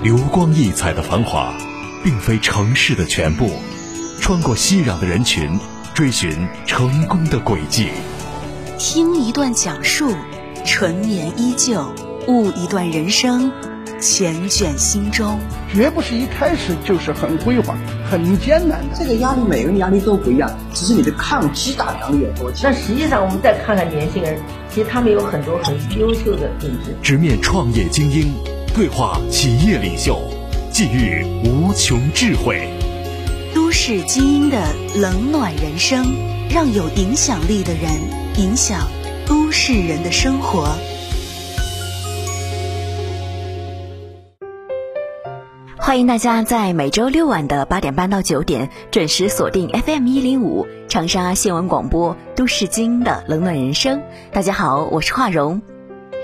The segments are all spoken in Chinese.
流光溢彩的繁华，并非城市的全部。穿过熙攘的人群，追寻成功的轨迹。听一段讲述，纯棉依旧；悟一段人生，缱绻心中。绝不是一开始就是很辉煌、很艰难的。这个压力，每个人压力都不一样，只是你的抗击打能力有多强。那实际上，我们再看看年轻人，其实他们有很多很优秀的品质。直面创业精英，对话企业领袖，寄予无穷智慧。都市精英的冷暖人生，让有影响力的人影响都市人的生活。欢迎大家在每周六晚的八点半到九点准时锁定 FM 一零五长沙新闻广播《都市精英的冷暖人生》。大家好，我是华荣，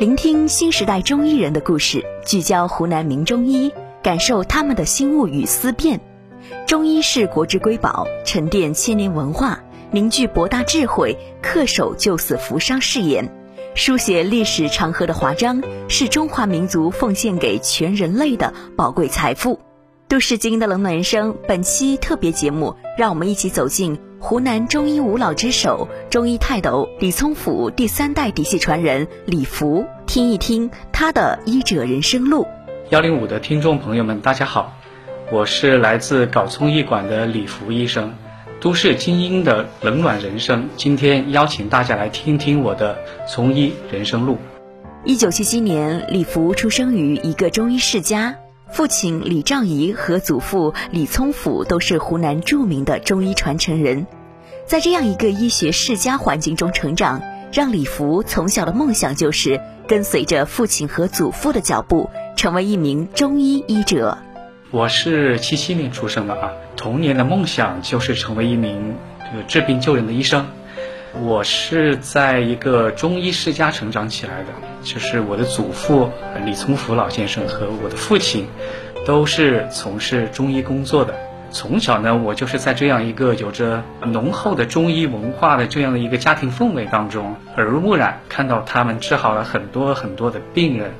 聆听新时代中医人的故事，聚焦湖南名中医，感受他们的心悟与思辨。中医是国之瑰宝，沉淀千年文化，凝聚博大智慧，恪守救死扶伤誓言，书写历史长河的华章，是中华民族奉献给全人类的宝贵财富。都市精英的冷暖人生，本期特别节目，让我们一起走进湖南中医五老之首、中医泰斗李聪甫第三代嫡系传人李福，听一听他的医者人生路。幺零五的听众朋友们，大家好。我是来自搞聪医馆的李福医生，都市精英的冷暖人生。今天邀请大家来听听我的从医人生路。一九七七年，李福出生于一个中医世家，父亲李兆仪和祖父李聪甫都是湖南著名的中医传承人。在这样一个医学世家环境中成长，让李福从小的梦想就是跟随着父亲和祖父的脚步，成为一名中医医者。我是七七年出生的啊，童年的梦想就是成为一名这个治病救人的医生。我是在一个中医世家成长起来的，就是我的祖父李从福老先生和我的父亲都是从事中医工作的。从小呢，我就是在这样一个有着浓厚的中医文化的这样的一个家庭氛围当中，耳濡目染，看到他们治好了很多很多的病人。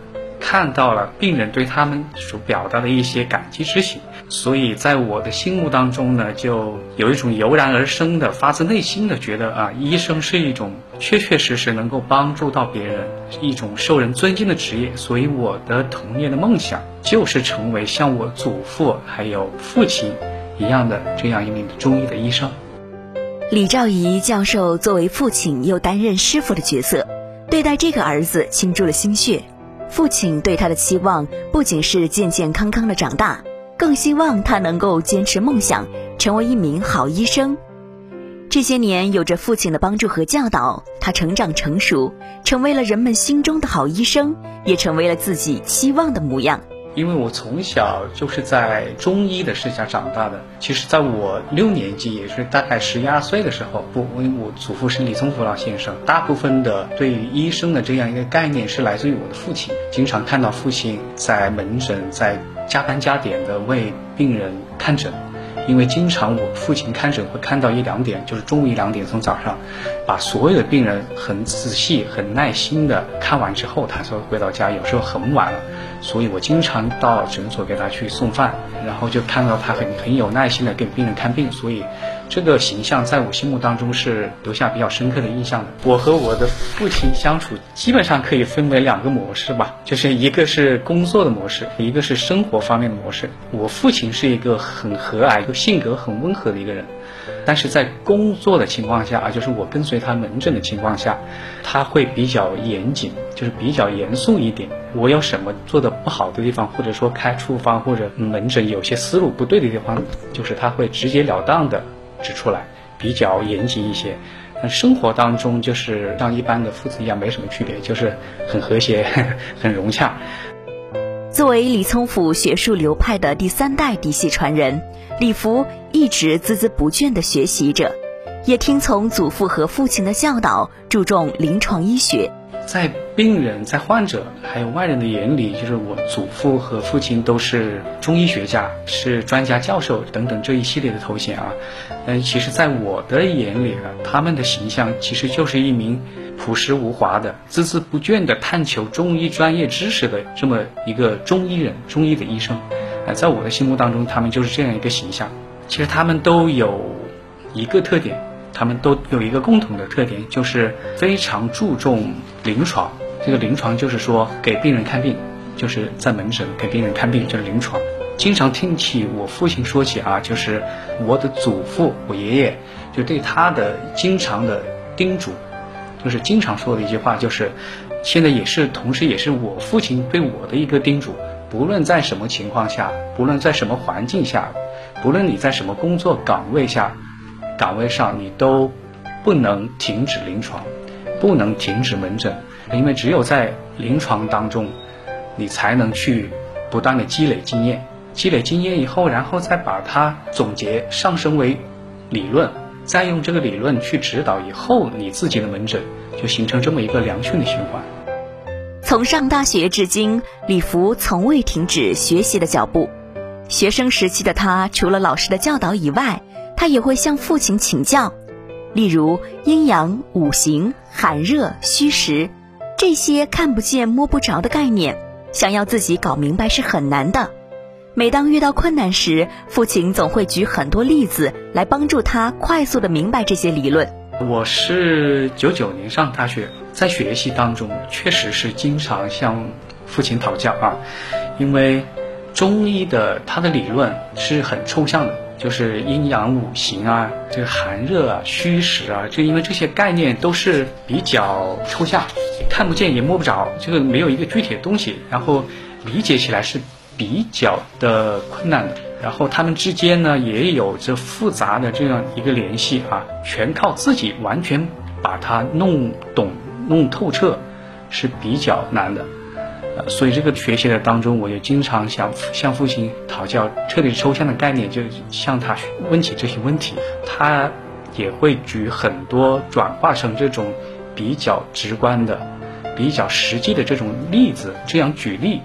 看到了病人对他们所表达的一些感激之情，所以在我的心目当中呢，就有一种油然而生的、发自内心的觉得啊，医生是一种确确实实能够帮助到别人、一种受人尊敬的职业。所以我的童年的梦想就是成为像我祖父还有父亲一样的这样一名中医的医生。李兆仪教授作为父亲又担任师傅的角色，对待这个儿子倾注了心血。父亲对他的期望不仅是健健康康的长大，更希望他能够坚持梦想，成为一名好医生。这些年，有着父亲的帮助和教导，他成长成熟，成为了人们心中的好医生，也成为了自己期望的模样。因为我从小就是在中医的世家长大的，其实在我六年级，也是大概十一二岁的时候，不，我祖父是李宗福老先生，大部分的对于医生的这样一个概念是来自于我的父亲，经常看到父亲在门诊在加班加点的为病人看诊。因为经常我父亲看诊会看到一两点，就是中午一两点，从早上把所有的病人很仔细、很耐心的看完之后，他说回到家。有时候很晚了，所以我经常到诊所给他去送饭，然后就看到他很很有耐心的给病人看病，所以。这个形象在我心目当中是留下比较深刻的印象的。我和我的父亲相处基本上可以分为两个模式吧，就是一个是工作的模式，一个是生活方面的模式。我父亲是一个很和蔼、性格很温和的一个人，但是在工作的情况下啊，就是我跟随他门诊的情况下，他会比较严谨，就是比较严肃一点。我有什么做的不好的地方，或者说开处方或者门诊有些思路不对的地方，就是他会直截了当的。指出来比较严谨一些，但生活当中就是像一般的父子一样，没什么区别，就是很和谐、很融洽。作为李聪甫学术流派的第三代嫡系传人，李福一直孜孜不倦的学习着，也听从祖父和父亲的教导，注重临床医学。在病人、在患者还有外人的眼里，就是我祖父和父亲都是中医学家，是专家、教授等等这一系列的头衔啊。嗯，其实，在我的眼里啊，他们的形象其实就是一名朴实无华的、孜孜不倦的探求中医专业知识的这么一个中医人、中医的医生。哎，在我的心目当中，他们就是这样一个形象。其实他们都有一个特点，他们都有一个共同的特点，就是非常注重临床。这个临床就是说给病人看病，就是在门诊给病人看病，就是临床。经常听起我父亲说起啊，就是我的祖父、我爷爷就对他的经常的叮嘱，就是经常说的一句话，就是现在也是同时也是我父亲对我的一个叮嘱：不论在什么情况下，不论在什么环境下，不论你在什么工作岗位下，岗位上你都不能停止临床，不能停止门诊。因为只有在临床当中，你才能去不断的积累经验，积累经验以后，然后再把它总结上升为理论，再用这个理论去指导以后你自己的门诊，就形成这么一个良性的循环。从上大学至今，李福从未停止学习的脚步。学生时期的他，除了老师的教导以外，他也会向父亲请教，例如阴阳、五行、寒热、虚实。这些看不见摸不着的概念，想要自己搞明白是很难的。每当遇到困难时，父亲总会举很多例子来帮助他快速的明白这些理论。我是九九年上大学，在学习当中确实是经常向父亲讨教啊，因为中医的它的理论是很抽象的。就是阴阳五行啊，这个寒热啊、虚实啊，就因为这些概念都是比较抽象，看不见也摸不着，这个没有一个具体的东西，然后理解起来是比较的困难的。然后他们之间呢也有着复杂的这样一个联系啊，全靠自己完全把它弄懂、弄透彻是比较难的。所以这个学习的当中，我就经常向向父亲讨教，特别是抽象的概念，就向他问起这些问题，他也会举很多转化成这种比较直观的、比较实际的这种例子，这样举例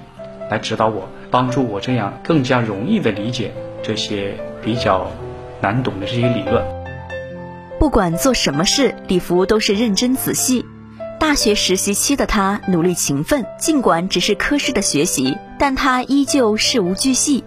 来指导我，帮助我这样更加容易的理解这些比较难懂的这些理论。不管做什么事，李福都是认真仔细。大学实习期的他努力勤奋，尽管只是科室的学习，但他依旧事无巨细。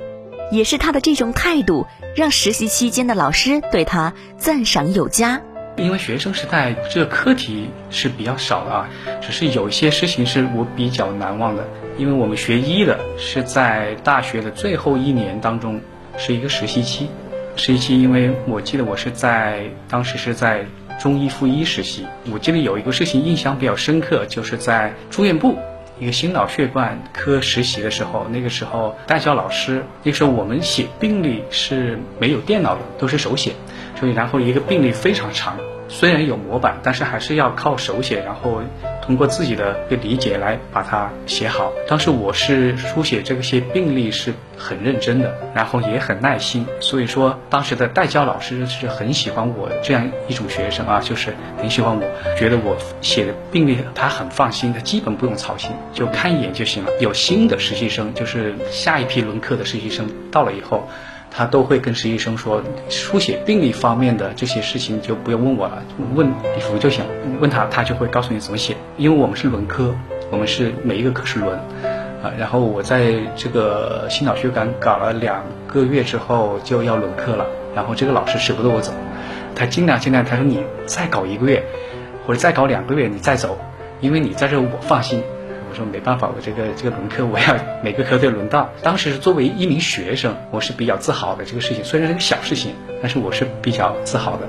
也是他的这种态度，让实习期间的老师对他赞赏有加。因为学生时代这个课题是比较少的啊，只是有一些事情是我比较难忘的。因为我们学医的是在大学的最后一年当中是一个实习期，实习期，因为我记得我是在当时是在。中医附一实习，我记得有一个事情印象比较深刻，就是在住院部一个心脑血管科实习的时候，那个时候带教老师，那时候我们写病历是没有电脑的，都是手写，所以然后一个病历非常长。虽然有模板，但是还是要靠手写，然后通过自己的一个理解来把它写好。当时我是书写这些病例是很认真的，然后也很耐心，所以说当时的代教老师是很喜欢我这样一种学生啊，就是很喜欢我，觉得我写的病例他很放心，他基本不用操心，就看一眼就行了。有新的实习生，就是下一批轮课的实习生到了以后。他都会跟实习生说，书写病历方面的这些事情就不用问我了，问李福就行。问他，他就会告诉你怎么写。因为我们是轮科，我们是每一个科是轮，啊，然后我在这个心脑血管搞了两个月之后就要轮课了，然后这个老师舍不得我走，他尽量尽量，他说你再搞一个月，或者再搞两个月你再走，因为你在这我放心。我说没办法，我这个这个轮科我要每个科都轮到。当时作为一名学生，我是比较自豪的这个事情，虽然是个小事情，但是我是比较自豪的。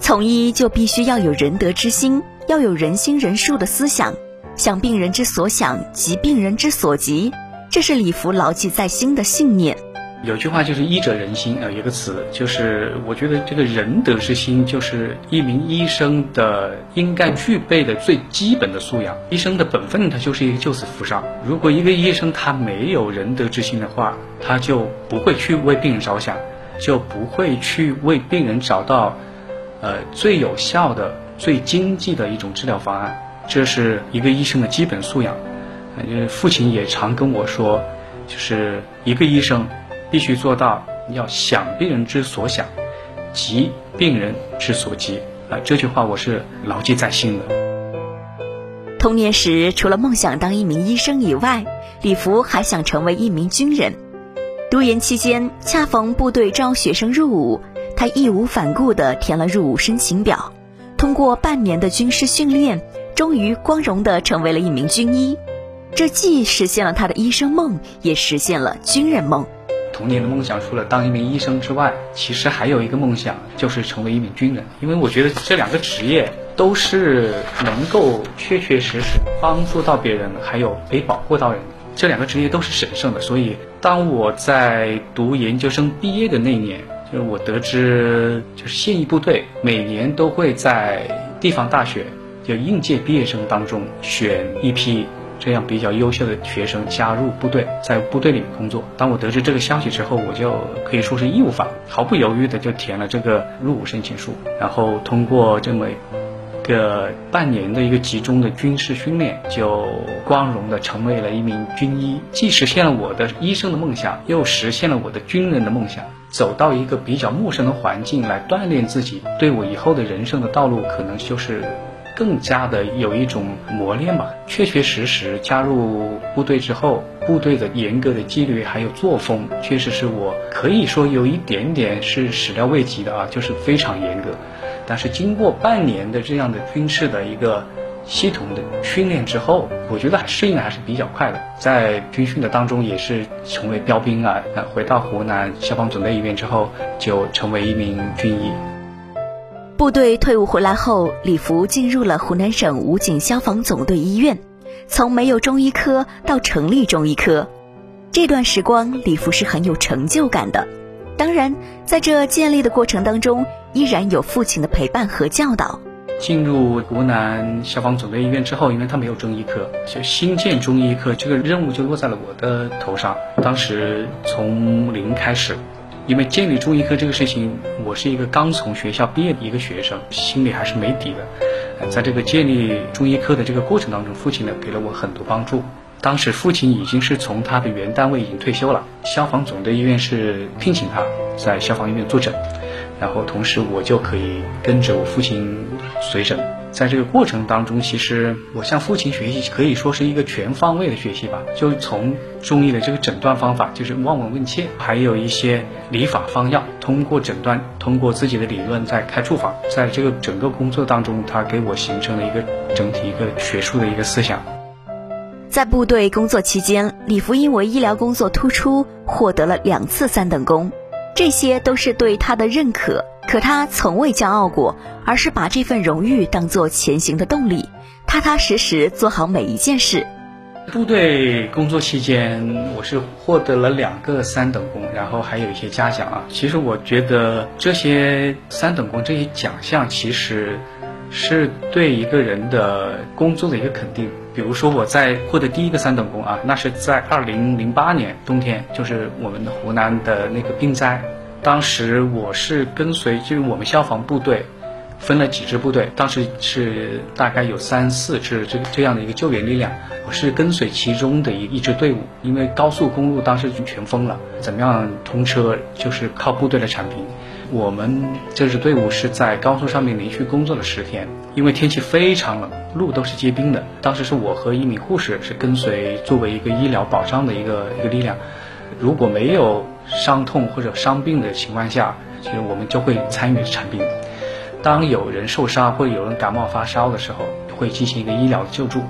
从医就必须要有仁德之心，要有人心仁术的思想，想病人之所想，急病人之所急，这是李福牢记在心的信念。有句话就是“医者仁心”，呃，一个词就是我觉得这个仁德之心就是一名医生的应该具备的最基本的素养。医生的本分他就是一个救死扶伤。如果一个医生他没有仁德之心的话，他就不会去为病人着想，就不会去为病人找到，呃，最有效的、最经济的一种治疗方案。这是一个医生的基本素养。呃，父亲也常跟我说，就是一个医生。必须做到要想病人之所想，急病人之所急啊！这句话我是牢记在心的。童年时，除了梦想当一名医生以外，李福还想成为一名军人。读研期间，恰逢部队招学生入伍，他义无反顾地填了入伍申请表。通过半年的军事训练，终于光荣地成为了一名军医。这既实现了他的医生梦，也实现了军人梦。童年的梦想除了当一名医生之外，其实还有一个梦想，就是成为一名军人。因为我觉得这两个职业都是能够确确实实帮助到别人，还有可以保护到人。这两个职业都是神圣的。所以，当我在读研究生毕业的那年，就是我得知，就是现役部队每年都会在地方大学就应届毕业生当中选一批。这样比较优秀的学生加入部队，在部队里面工作。当我得知这个消息之后，我就可以说是义无反毫不犹豫的就填了这个入伍申请书。然后通过这么个半年的一个集中的军事训练，就光荣的成为了一名军医，既实现了我的医生的梦想，又实现了我的军人的梦想。走到一个比较陌生的环境来锻炼自己，对我以后的人生的道路，可能就是。更加的有一种磨练吧。确确实实加入部队之后，部队的严格的纪律还有作风，确实是我可以说有一点点是始料未及的啊，就是非常严格。但是经过半年的这样的军事的一个系统的训练之后，我觉得适应的还是比较快的。在军训的当中也是成为标兵啊，回到湖南消防总队医院之后，就成为一名军医。部队退伍回来后，李福进入了湖南省武警消防总队医院，从没有中医科到成立中医科，这段时光李福是很有成就感的。当然，在这建立的过程当中，依然有父亲的陪伴和教导。进入湖南消防总队医院之后，因为他没有中医科，就新建中医科这个任务就落在了我的头上。当时从零开始。因为建立中医科这个事情，我是一个刚从学校毕业的一个学生，心里还是没底的。在这个建立中医科的这个过程当中，父亲呢给了我很多帮助。当时父亲已经是从他的原单位已经退休了，消防总队医院是聘请他在消防医院坐诊，然后同时我就可以跟着我父亲随诊。在这个过程当中，其实我向父亲学习可以说是一个全方位的学习吧。就从中医的这个诊断方法，就是望闻问切，还有一些理法方药，通过诊断，通过自己的理论再开处方。在这个整个工作当中，他给我形成了一个整体一个学术的一个思想。在部队工作期间，李福因为医疗工作突出，获得了两次三等功，这些都是对他的认可。可他从未骄傲过，而是把这份荣誉当作前行的动力，踏踏实实做好每一件事。部队工作期间，我是获得了两个三等功，然后还有一些嘉奖啊。其实我觉得这些三等功、这些奖项，其实是对一个人的工作的一个肯定。比如说我在获得第一个三等功啊，那是在二零零八年冬天，就是我们湖南的那个病灾。当时我是跟随，就是我们消防部队分了几支部队，当时是大概有三四支这这样的一个救援力量，我是跟随其中的一一支队伍，因为高速公路当时全封了，怎么样通车就是靠部队的产品。我们这支队伍是在高速上面连续工作了十天，因为天气非常冷，路都是结冰的。当时是我和一名护士是跟随，作为一个医疗保障的一个一个力量，如果没有。伤痛或者伤病的情况下，其实我们就会参与产病。当有人受伤或者有人感冒发烧的时候，会进行一个医疗救助。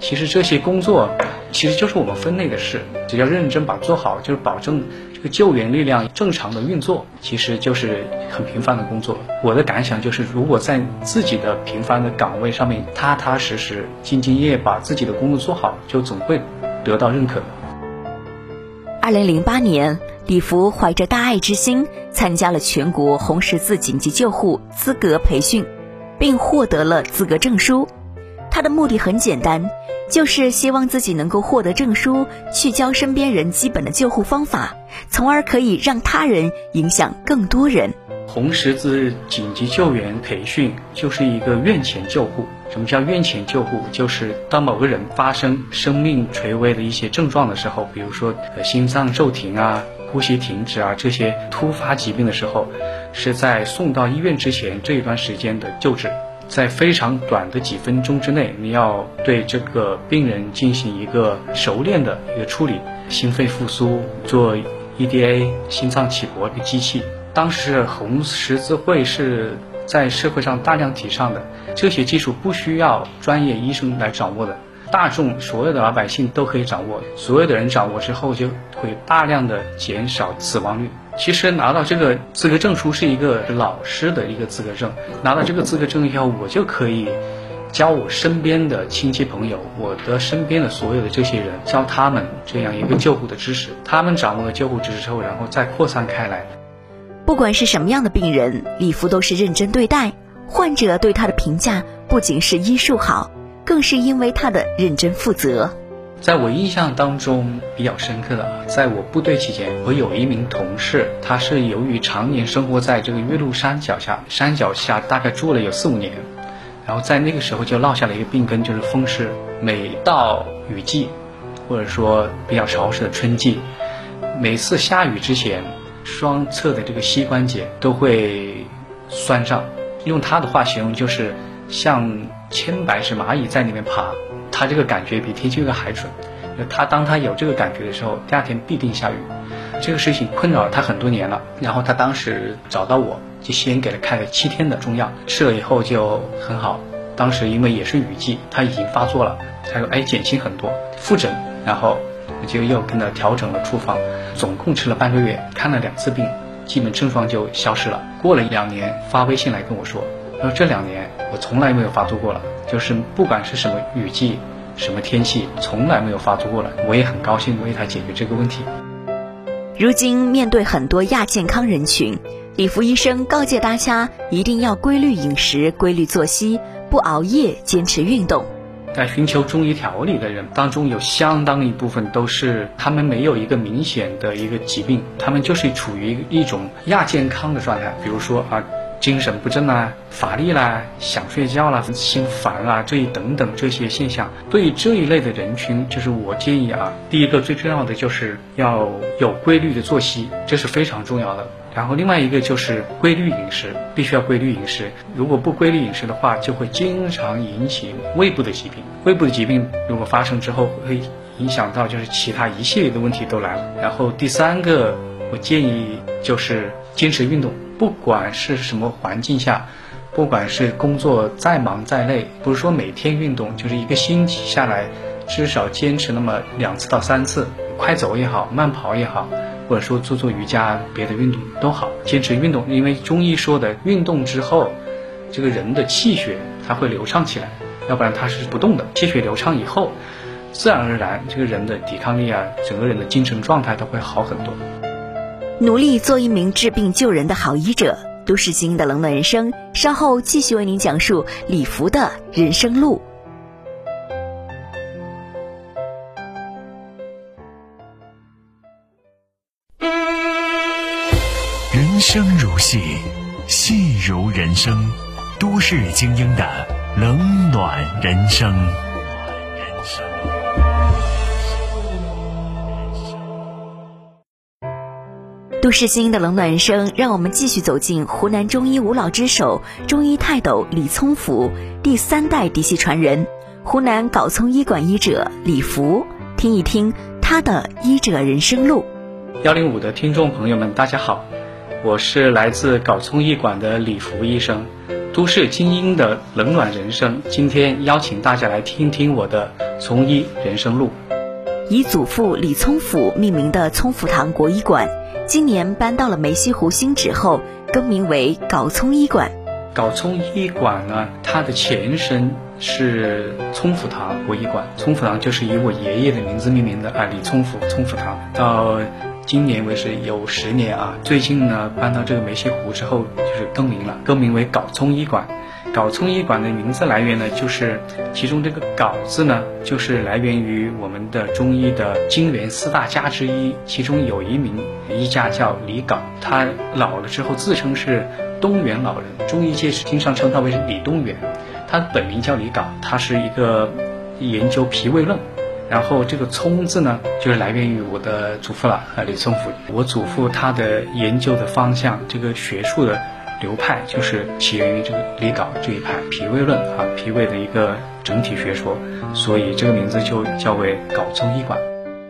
其实这些工作其实就是我们分内的事，只要认真把做好，就是保证这个救援力量正常的运作，其实就是很平凡的工作。我的感想就是，如果在自己的平凡的岗位上面踏踏实实、兢兢业业把自己的工作做好，就总会得到认可的。二零零八年。李福怀着大爱之心，参加了全国红十字紧急救护资格培训，并获得了资格证书。他的目的很简单，就是希望自己能够获得证书，去教身边人基本的救护方法，从而可以让他人影响更多人。红十字紧急救援培训就是一个院前救护。什么叫院前救护？就是当某个人发生生命垂危的一些症状的时候，比如说心脏骤停啊。呼吸停止啊，这些突发疾病的时候，是在送到医院之前这一段时间的救治。在非常短的几分钟之内，你要对这个病人进行一个熟练的一个处理，心肺复苏，做 EDA 心脏起搏的机器。当时红十字会是在社会上大量提倡的，这些技术不需要专业医生来掌握的。大众所有的老百姓都可以掌握，所有的人掌握之后，就会大量的减少死亡率。其实拿到这个资格证书是一个老师的一个资格证，拿到这个资格证以后，我就可以教我身边的亲戚朋友，我的身边的所有的这些人，教他们这样一个救护的知识。他们掌握了救护知识之后，然后再扩散开来。不管是什么样的病人，李福都是认真对待，患者对他的评价不仅是医术好。更是因为他的认真负责。在我印象当中比较深刻的，在我部队期间，我有一名同事，他是由于常年生活在这个岳麓山脚下，山脚下大概住了有四五年，然后在那个时候就落下了一个病根，就是风湿。每到雨季，或者说比较潮湿的春季，每次下雨之前，双侧的这个膝关节都会酸胀。用他的话形容就是。像千百只蚂蚁在里面爬，他这个感觉比天气预报还准。他当他有这个感觉的时候，第二天必定下雨。这个事情困扰了他很多年了。然后他当时找到我，就先给他开了七天的中药，吃了以后就很好。当时因为也是雨季，他已经发作了。他说：“哎，减轻很多。”复诊，然后我就又跟他调整了处方，总共吃了半个月，看了两次病，基本症状就消失了。过了一两年，发微信来跟我说。然后这两年我从来没有发作过了，就是不管是什么雨季、什么天气，从来没有发作过了。我也很高兴为他解决这个问题。如今面对很多亚健康人群，李福医生告诫大家一定要规律饮食、规律作息，不熬夜，坚持运动。在寻求中医调理的人当中，有相当一部分都是他们没有一个明显的一个疾病，他们就是处于一种亚健康的状态，比如说啊。精神不振啦，乏力啦，想睡觉啦，心烦啊，这一等等这些现象，对于这一类的人群，就是我建议啊，第一个最重要的就是要有规律的作息，这是非常重要的。然后另外一个就是规律饮食，必须要规律饮食。如果不规律饮食的话，就会经常引起胃部的疾病。胃部的疾病如果发生之后，会影响到就是其他一系列的问题都来了。然后第三个，我建议就是坚持运动。不管是什么环境下，不管是工作再忙再累，不是说每天运动，就是一个星期下来，至少坚持那么两次到三次，快走也好，慢跑也好，或者说做做瑜伽、别的运动都好，坚持运动。因为中医说的，运动之后，这个人的气血它会流畅起来，要不然它是不动的。气血流畅以后，自然而然这个人的抵抗力啊，整个人的精神状态都会好很多。努力做一名治病救人的好医者，都市精英的冷暖人生，稍后继续为您讲述李福的人生路。人生如戏，戏如人生，都市精英的冷暖人生。都市精英的冷暖人生，让我们继续走进湖南中医五老之首、中医泰斗李聪福第三代嫡系传人，湖南搞聪医馆医者李福，听一听他的医者人生路。幺零五的听众朋友们，大家好，我是来自搞聪医馆的李福医生。都市精英的冷暖人生，今天邀请大家来听听我的从医人生路。以祖父李聪甫命名的聪福堂国医馆。今年搬到了梅溪湖新址后，更名为杲聪医馆。杲聪医馆呢，它的前身是聪福堂国医馆。聪福堂就是以我爷爷的名字命名的啊，李聪府聪福堂。到今年为止有十年啊。最近呢，搬到这个梅溪湖之后，就是更名了，更名为杲聪医馆。杲聪医馆的名字来源呢，就是其中这个“搞”字呢，就是来源于我们的中医的金元四大家之一，其中有一名医家叫李杲，他老了之后自称是东元老人，中医界是经常称他为李东元，他本名叫李杲，他是一个研究脾胃论，然后这个“聪”字呢，就是来源于我的祖父了，啊，李聪甫，我祖父他的研究的方向，这个学术的。流派就是起源于这个李杲这一派脾胃论啊，脾胃的一个整体学说，所以这个名字就叫为杲中医馆。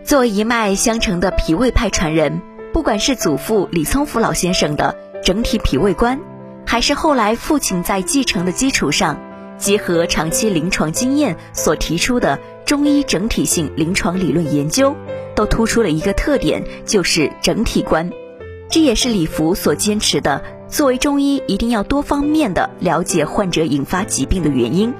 作为一脉相承的脾胃派传人，不管是祖父李聪福老先生的整体脾胃观，还是后来父亲在继承的基础上，结合长期临床经验所提出的中医整体性临床理论研究，都突出了一个特点，就是整体观。这也是李福所坚持的，作为中医一定要多方面的了解患者引发疾病的原因。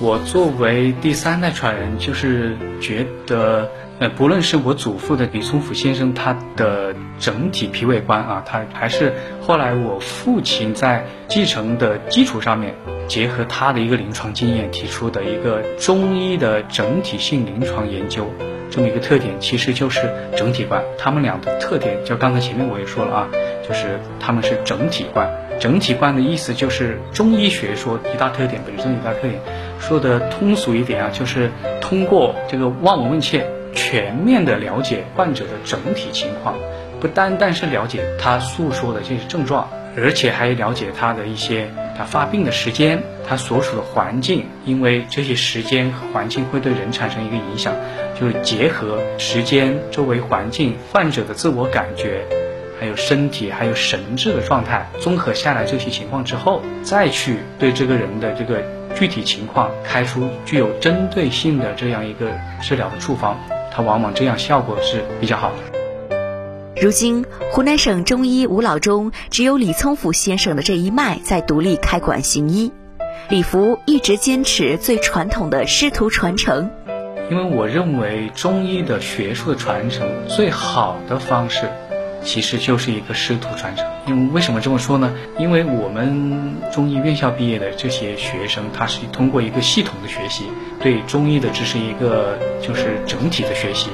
我作为第三代传人，就是觉得。呃，不论是我祖父的李松甫先生，他的整体脾胃观啊，他还是后来我父亲在继承的基础上面，结合他的一个临床经验提出的一个中医的整体性临床研究，这么一个特点，其实就是整体观。他们俩的特点，就刚才前面我也说了啊，就是他们是整体观。整体观的意思就是中医学说一大特点，本身一大特点，说的通俗一点啊，就是通过这个望闻问切。全面的了解患者的整体情况，不单单是了解他诉说的这些症状，而且还了解他的一些他发病的时间，他所处的环境，因为这些时间和环境会对人产生一个影响，就是结合时间、周围环境、患者的自我感觉，还有身体还有神智的状态，综合下来这些情况之后，再去对这个人的这个具体情况开出具有针对性的这样一个治疗的处方。它往往这样效果是比较好的。如今，湖南省中医五老中只有李聪甫先生的这一脉在独立开馆行医。李福一直坚持最传统的师徒传承，因为我认为中医的学术的传承最好的方式。其实就是一个师徒传承，因为为什么这么说呢？因为我们中医院校毕业的这些学生，他是通过一个系统的学习，对中医的只是一个就是整体的学习。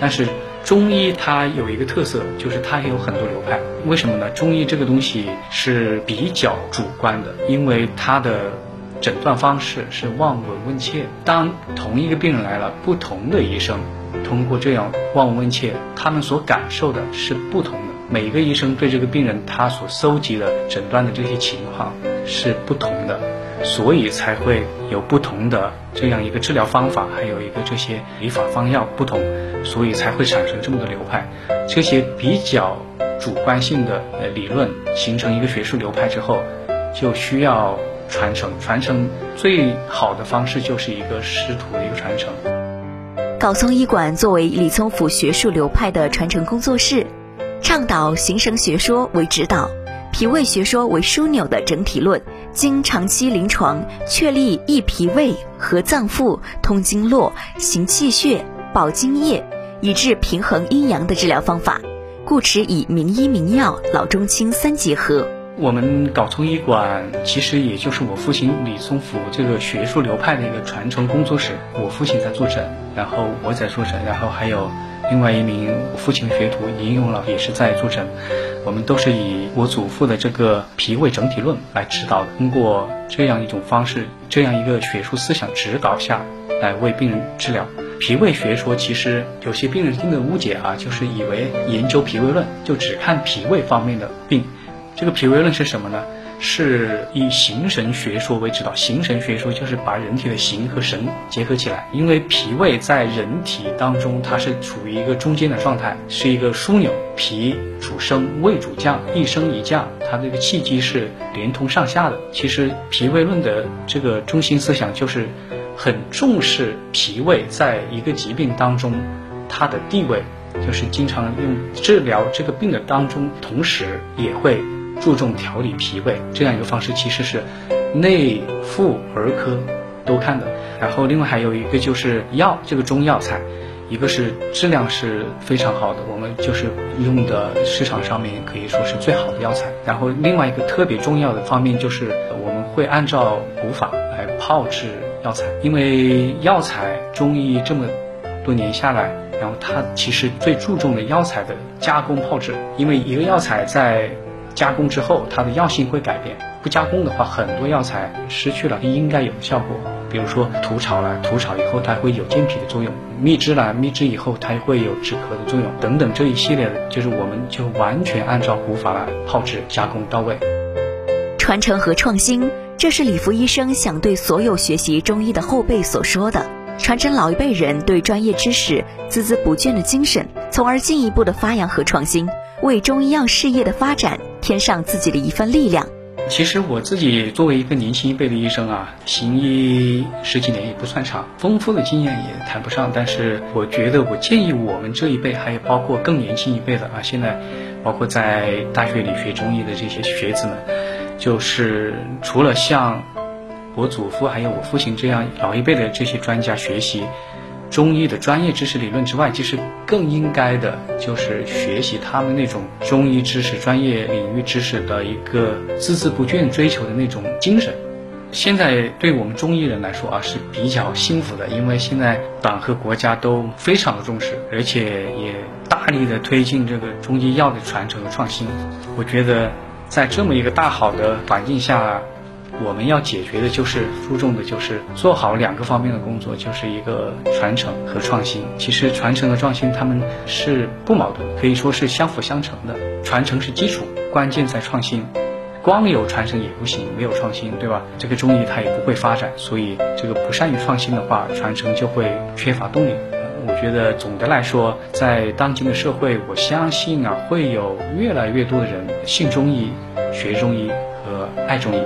但是中医它有一个特色，就是它也有很多流派。为什么呢？中医这个东西是比较主观的，因为它的诊断方式是望闻问切。当同一个病人来了，不同的医生。通过这样望闻问切，他们所感受的是不同的。每个医生对这个病人他所搜集的诊断的这些情况是不同的，所以才会有不同的这样一个治疗方法，还有一个这些理法方药不同，所以才会产生这么多流派。这些比较主观性的呃理论形成一个学术流派之后，就需要传承。传承最好的方式就是一个师徒的一个传承。老松医馆作为李宗甫学术流派的传承工作室，倡导形神学说为指导，脾胃学说为枢纽的整体论，经长期临床确立益脾胃、和脏腑、通经络、行气血、保津液，以治平衡阴阳的治疗方法，故持以名医名药、老中青三结合。我们搞中医馆，其实也就是我父亲李松甫这个学术流派的一个传承工作室。我父亲在坐诊，然后我在坐诊，然后还有另外一名父亲的学徒林勇老也是在坐诊。我们都是以我祖父的这个脾胃整体论来指导的，通过这样一种方式，这样一个学术思想指导下来为病人治疗。脾胃学说其实有些病人听的误解啊，就是以为研究脾胃论就只看脾胃方面的病。这个脾胃论是什么呢？是以形神学说为指导。形神学说就是把人体的形和神结合起来。因为脾胃在人体当中，它是处于一个中间的状态，是一个枢纽。脾主升，胃主降，一升一降，它这个气机是连通上下的。其实脾胃论的这个中心思想就是很重视脾胃在一个疾病当中它的地位，就是经常用治疗这个病的当中，同时也会。注重调理脾胃这样一个方式，其实是内妇儿科都看的。然后另外还有一个就是药，这个中药材，一个是质量是非常好的，我们就是用的市场上面可以说是最好的药材。然后另外一个特别重要的方面就是我们会按照古法来泡制药材，因为药材中医这么多年下来，然后它其实最注重的药材的加工泡制，因为一个药材在加工之后，它的药性会改变。不加工的话，很多药材失去了应该有的效果。比如说土炒了，土炒以后它会有健脾的作用；秘制了，秘制以后它会有止咳的作用。等等这一系列的，就是我们就完全按照古法来泡制加工到位。传承和创新，这是李福医生想对所有学习中医的后辈所说的。传承老一辈人对专业知识孜孜不倦的精神，从而进一步的发扬和创新，为中医药事业的发展添上自己的一份力量。其实我自己作为一个年轻一辈的医生啊，行医十几年也不算长，丰富的经验也谈不上。但是我觉得，我建议我们这一辈，还有包括更年轻一辈的啊，现在包括在大学里学中医的这些学子们，就是除了像我祖父还有我父亲这样老一辈的这些专家学习。中医的专业知识理论之外，其实更应该的就是学习他们那种中医知识、专业领域知识的一个孜孜不倦追求的那种精神。现在对我们中医人来说啊，是比较幸福的，因为现在党和国家都非常的重视，而且也大力的推进这个中医药的传承和创新。我觉得在这么一个大好的环境下。我们要解决的就是注重的就是做好两个方面的工作，就是一个传承和创新。其实传承和创新他们是不矛盾，可以说是相辅相成的。传承是基础，关键在创新。光有传承也不行，没有创新，对吧？这个中医它也不会发展。所以这个不善于创新的话，传承就会缺乏动力。我觉得总的来说，在当今的社会，我相信啊，会有越来越多的人信中医、学中医和爱中医。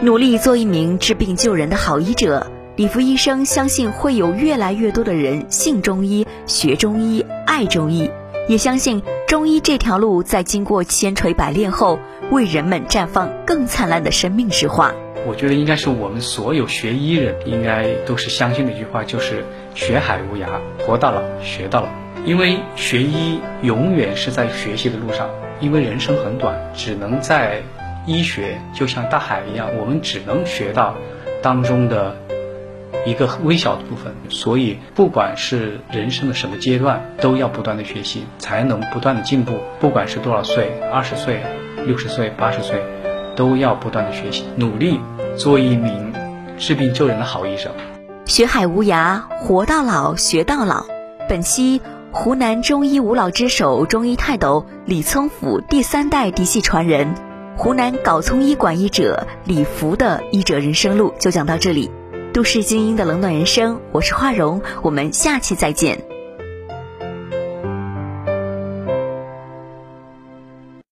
努力做一名治病救人的好医者，李福医生相信会有越来越多的人信中医、学中医、爱中医，也相信中医这条路在经过千锤百炼后，为人们绽放更灿烂的生命之花。我觉得应该是我们所有学医人应该都是相信的一句话，就是“学海无涯，活到老，学到老”。因为学医永远是在学习的路上，因为人生很短，只能在。医学就像大海一样，我们只能学到当中的一个微小的部分。所以，不管是人生的什么阶段，都要不断的学习，才能不断的进步。不管是多少岁，二十岁、六十岁、八十岁，都要不断的学习，努力做一名治病救人的好医生。学海无涯，活到老，学到老。本期湖南中医五老之首、中医泰斗李聪甫第三代嫡系传人。湖南搞葱医馆医者李福的医者人生路就讲到这里，都市精英的冷暖人生，我是华荣，我们下期再见。